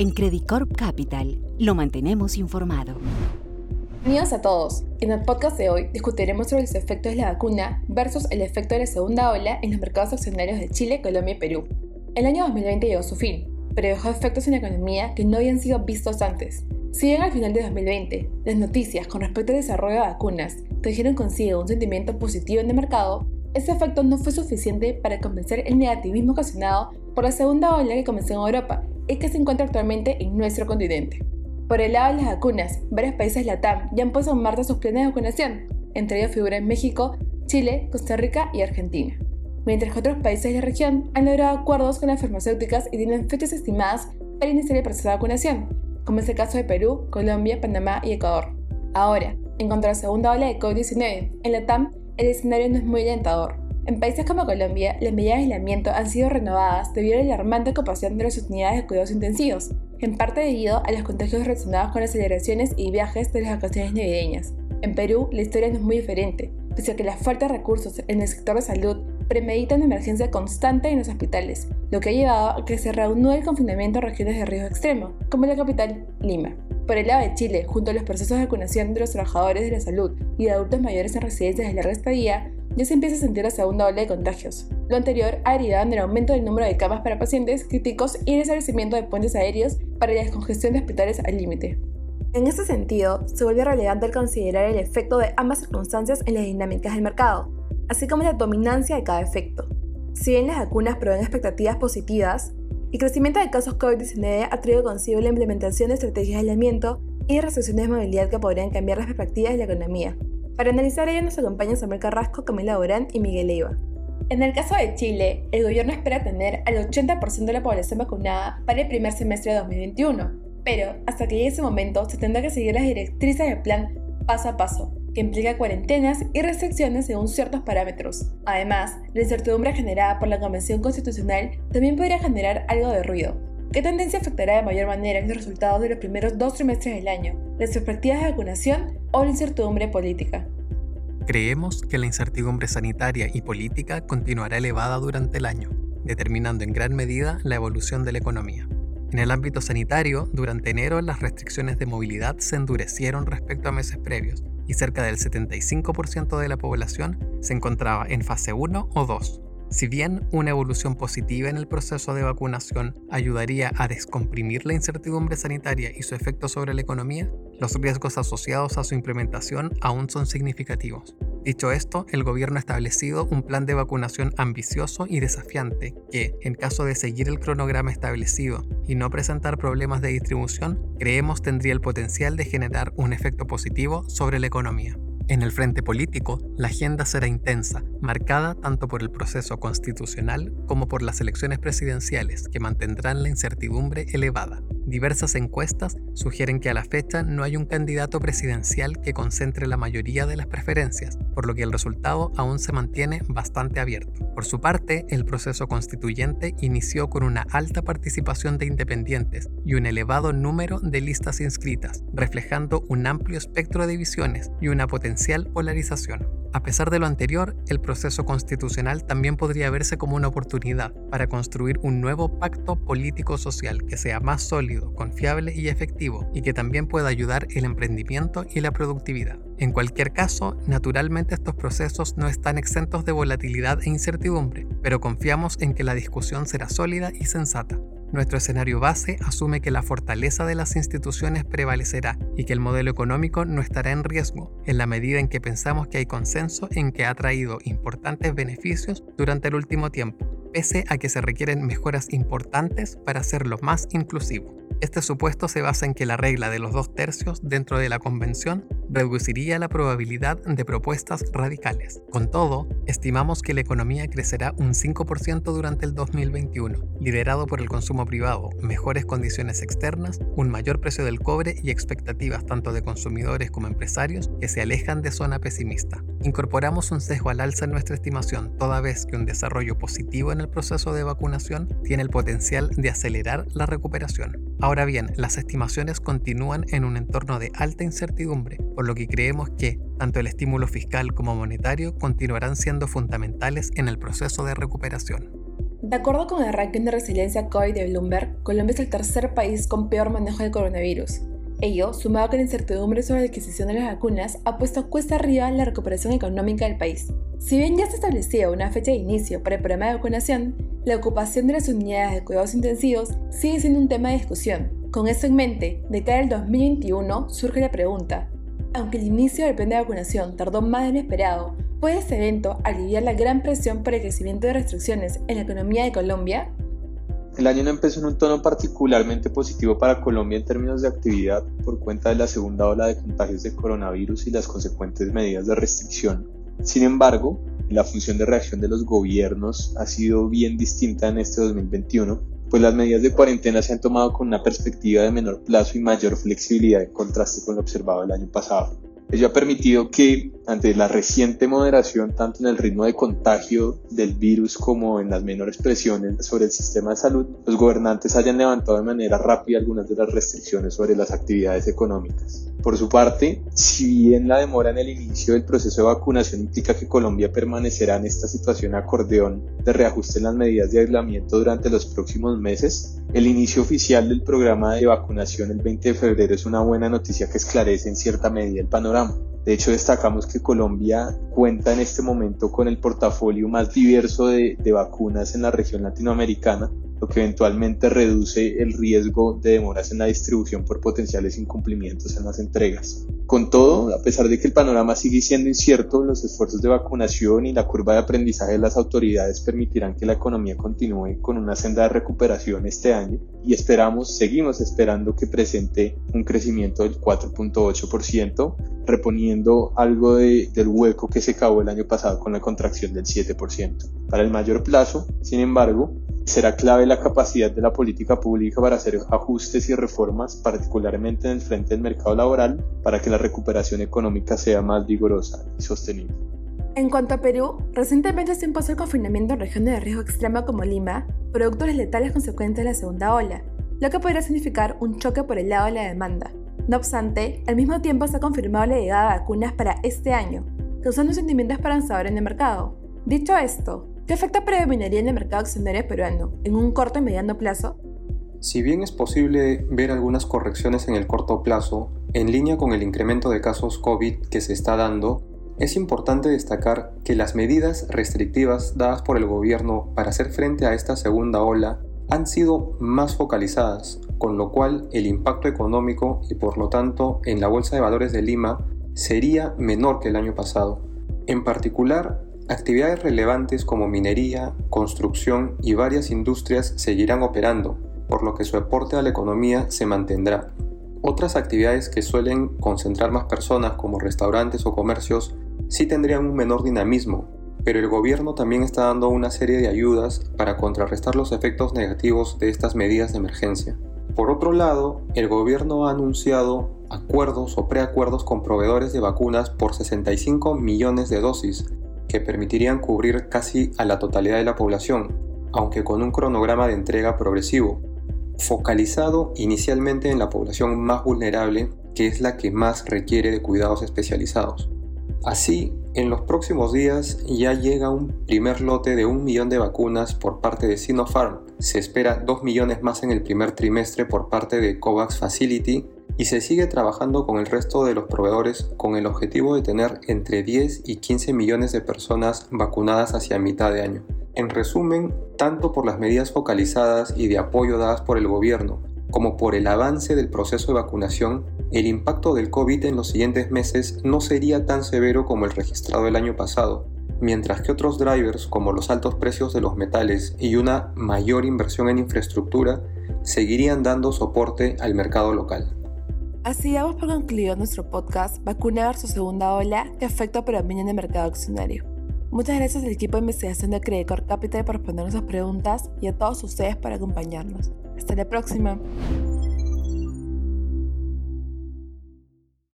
En Credit Corp Capital lo mantenemos informado. Bienvenidos a todos. En el podcast de hoy discutiremos sobre los efectos de la vacuna versus el efecto de la segunda ola en los mercados accionarios de Chile, Colombia y Perú. El año 2020 llegó a su fin, pero dejó efectos en la economía que no habían sido vistos antes. Si bien al final de 2020 las noticias con respecto al desarrollo de vacunas trajeron consigo un sentimiento positivo en el mercado, ese efecto no fue suficiente para compensar el negativismo ocasionado por la segunda ola que comenzó en Europa y que se encuentra actualmente en nuestro continente. Por el lado de las vacunas, varios países LATAM ya han puesto en marcha sus planes de vacunación, entre ellos figuran México, Chile, Costa Rica y Argentina. Mientras que otros países de la región han logrado acuerdos con las farmacéuticas y tienen fechas estimadas para iniciar el proceso de vacunación, como es el caso de Perú, Colombia, Panamá y Ecuador. Ahora, en cuanto a la segunda ola de COVID-19, en la TAM el escenario no es muy alentador. En países como Colombia, las medidas de aislamiento han sido renovadas debido a la alarmante ocupación de las unidades de cuidados intensivos, en parte debido a los contagios relacionados con las celebraciones y viajes de las vacaciones navideñas. En Perú, la historia no es muy diferente, pese a que la falta de recursos en el sector de salud premedita una emergencia constante en los hospitales, lo que ha llevado a que se reúne el confinamiento en regiones de riesgo extremo, como la capital, Lima. Por el lado de Chile, junto a los procesos de vacunación de los trabajadores de la salud y de adultos mayores en residencias de larga estadía, ya se empieza a sentir la segunda ola de contagios. Lo anterior ha derivado en el aumento del número de camas para pacientes críticos y el establecimiento de puentes aéreos para la descongestión de hospitales al límite. En este sentido, se vuelve relevante considerar el efecto de ambas circunstancias en las dinámicas del mercado, así como la dominancia de cada efecto. Si bien las vacunas proveen expectativas positivas, el crecimiento de casos COVID-19 ha traído consigo la implementación de estrategias de aislamiento y restricciones de movilidad que podrían cambiar las perspectivas de la economía. Para analizar ello nos acompañan Samuel Carrasco, Camila Orán y Miguel Leiva. En el caso de Chile, el gobierno espera tener al 80% de la población vacunada para el primer semestre de 2021, pero hasta que llegue ese momento se tendrá que seguir las directrices del plan paso a paso, que implica cuarentenas y restricciones según ciertos parámetros. Además, la incertidumbre generada por la Convención Constitucional también podría generar algo de ruido. ¿Qué tendencia afectará de mayor manera los resultados de los primeros dos trimestres del año? ¿Las perspectivas de vacunación o la incertidumbre política? Creemos que la incertidumbre sanitaria y política continuará elevada durante el año, determinando en gran medida la evolución de la economía. En el ámbito sanitario, durante enero las restricciones de movilidad se endurecieron respecto a meses previos, y cerca del 75% de la población se encontraba en fase 1 o 2. Si bien una evolución positiva en el proceso de vacunación ayudaría a descomprimir la incertidumbre sanitaria y su efecto sobre la economía, los riesgos asociados a su implementación aún son significativos. Dicho esto, el gobierno ha establecido un plan de vacunación ambicioso y desafiante que, en caso de seguir el cronograma establecido y no presentar problemas de distribución, creemos tendría el potencial de generar un efecto positivo sobre la economía. En el frente político, la agenda será intensa, marcada tanto por el proceso constitucional como por las elecciones presidenciales, que mantendrán la incertidumbre elevada. Diversas encuestas sugieren que a la fecha no hay un candidato presidencial que concentre la mayoría de las preferencias, por lo que el resultado aún se mantiene bastante abierto. Por su parte, el proceso constituyente inició con una alta participación de independientes y un elevado número de listas inscritas, reflejando un amplio espectro de visiones y una potencial polarización. A pesar de lo anterior, el proceso constitucional también podría verse como una oportunidad para construir un nuevo pacto político-social que sea más sólido, confiable y efectivo y que también pueda ayudar el emprendimiento y la productividad. En cualquier caso, naturalmente estos procesos no están exentos de volatilidad e incertidumbre, pero confiamos en que la discusión será sólida y sensata. Nuestro escenario base asume que la fortaleza de las instituciones prevalecerá y que el modelo económico no estará en riesgo, en la medida en que pensamos que hay consenso en que ha traído importantes beneficios durante el último tiempo, pese a que se requieren mejoras importantes para hacerlo más inclusivo. Este supuesto se basa en que la regla de los dos tercios dentro de la convención reduciría la probabilidad de propuestas radicales. Con todo, estimamos que la economía crecerá un 5% durante el 2021, liderado por el consumo privado, mejores condiciones externas, un mayor precio del cobre y expectativas tanto de consumidores como empresarios que se alejan de zona pesimista. Incorporamos un sesgo al alza en nuestra estimación, toda vez que un desarrollo positivo en el proceso de vacunación tiene el potencial de acelerar la recuperación. Ahora bien, las estimaciones continúan en un entorno de alta incertidumbre, por lo que creemos que tanto el estímulo fiscal como monetario continuarán siendo fundamentales en el proceso de recuperación. De acuerdo con el ranking de resiliencia COVID de Bloomberg, Colombia es el tercer país con peor manejo del coronavirus. Ello, sumado con la incertidumbre sobre la adquisición de las vacunas, ha puesto cuesta arriba la recuperación económica del país. Si bien ya se establecía una fecha de inicio para el programa de vacunación, la ocupación de las unidades de cuidados intensivos sigue siendo un tema de discusión. Con esto en mente, de cara al 2021 surge la pregunta, aunque el inicio del plan de vacunación tardó más de lo esperado, ¿Puede este evento aliviar la gran presión por el crecimiento de restricciones en la economía de Colombia? El año no empezó en un tono particularmente positivo para Colombia en términos de actividad por cuenta de la segunda ola de contagios de coronavirus y las consecuentes medidas de restricción. Sin embargo, la función de reacción de los gobiernos ha sido bien distinta en este 2021, pues las medidas de cuarentena se han tomado con una perspectiva de menor plazo y mayor flexibilidad en contraste con lo observado el año pasado. Ello ha permitido que, ante la reciente moderación tanto en el ritmo de contagio del virus como en las menores presiones sobre el sistema de salud, los gobernantes hayan levantado de manera rápida algunas de las restricciones sobre las actividades económicas. Por su parte, si bien la demora en el inicio del proceso de vacunación implica que Colombia permanecerá en esta situación acordeón de reajuste en las medidas de aislamiento durante los próximos meses, el inicio oficial del programa de vacunación el 20 de febrero es una buena noticia que esclarece en cierta medida el panorama. De hecho, destacamos que Colombia cuenta en este momento con el portafolio más diverso de, de vacunas en la región latinoamericana, lo que eventualmente reduce el riesgo de demoras en la distribución por potenciales incumplimientos en las entregas. Con todo, a pesar de que el panorama sigue siendo incierto, los esfuerzos de vacunación y la curva de aprendizaje de las autoridades permitirán que la economía continúe con una senda de recuperación este año y esperamos, seguimos esperando que presente un crecimiento del 4.8%, reponiendo algo del hueco que se acabó el año pasado con la contracción del 7%. Para el mayor plazo, sin embargo, será clave la capacidad de la política pública para hacer ajustes y reformas, particularmente en el frente del mercado laboral, para que la recuperación económica sea más vigorosa y sostenible. En cuanto a Perú, recientemente se impuso el confinamiento en regiones de riesgo extremo como Lima, producto de letales consecuentes de la segunda ola, lo que podría significar un choque por el lado de la demanda. No obstante, al mismo tiempo se ha confirmado la llegada de vacunas para este año, causando un sentimiento esperanzador en el mercado. Dicho esto, ¿Qué efecto predominaría en el mercado accionario peruano en un corto y mediano plazo? Si bien es posible ver algunas correcciones en el corto plazo, en línea con el incremento de casos COVID que se está dando, es importante destacar que las medidas restrictivas dadas por el gobierno para hacer frente a esta segunda ola han sido más focalizadas, con lo cual el impacto económico y por lo tanto en la Bolsa de Valores de Lima sería menor que el año pasado. En particular, Actividades relevantes como minería, construcción y varias industrias seguirán operando, por lo que su aporte a la economía se mantendrá. Otras actividades que suelen concentrar más personas como restaurantes o comercios sí tendrían un menor dinamismo, pero el gobierno también está dando una serie de ayudas para contrarrestar los efectos negativos de estas medidas de emergencia. Por otro lado, el gobierno ha anunciado acuerdos o preacuerdos con proveedores de vacunas por 65 millones de dosis, que permitirían cubrir casi a la totalidad de la población, aunque con un cronograma de entrega progresivo, focalizado inicialmente en la población más vulnerable, que es la que más requiere de cuidados especializados. Así, en los próximos días ya llega un primer lote de un millón de vacunas por parte de Sinopharm. Se espera dos millones más en el primer trimestre por parte de COVAX Facility y se sigue trabajando con el resto de los proveedores con el objetivo de tener entre 10 y 15 millones de personas vacunadas hacia mitad de año. En resumen, tanto por las medidas focalizadas y de apoyo dadas por el gobierno, como por el avance del proceso de vacunación, el impacto del COVID en los siguientes meses no sería tan severo como el registrado el año pasado, mientras que otros drivers como los altos precios de los metales y una mayor inversión en infraestructura seguirían dando soporte al mercado local. Así damos por concluido nuestro podcast Vacuna versus Segunda Ola que afecta predominio en el mercado accionario. Muchas gracias al equipo de investigación de Credicor Capital por responder nuestras preguntas y a todos ustedes por acompañarnos. Hasta la próxima.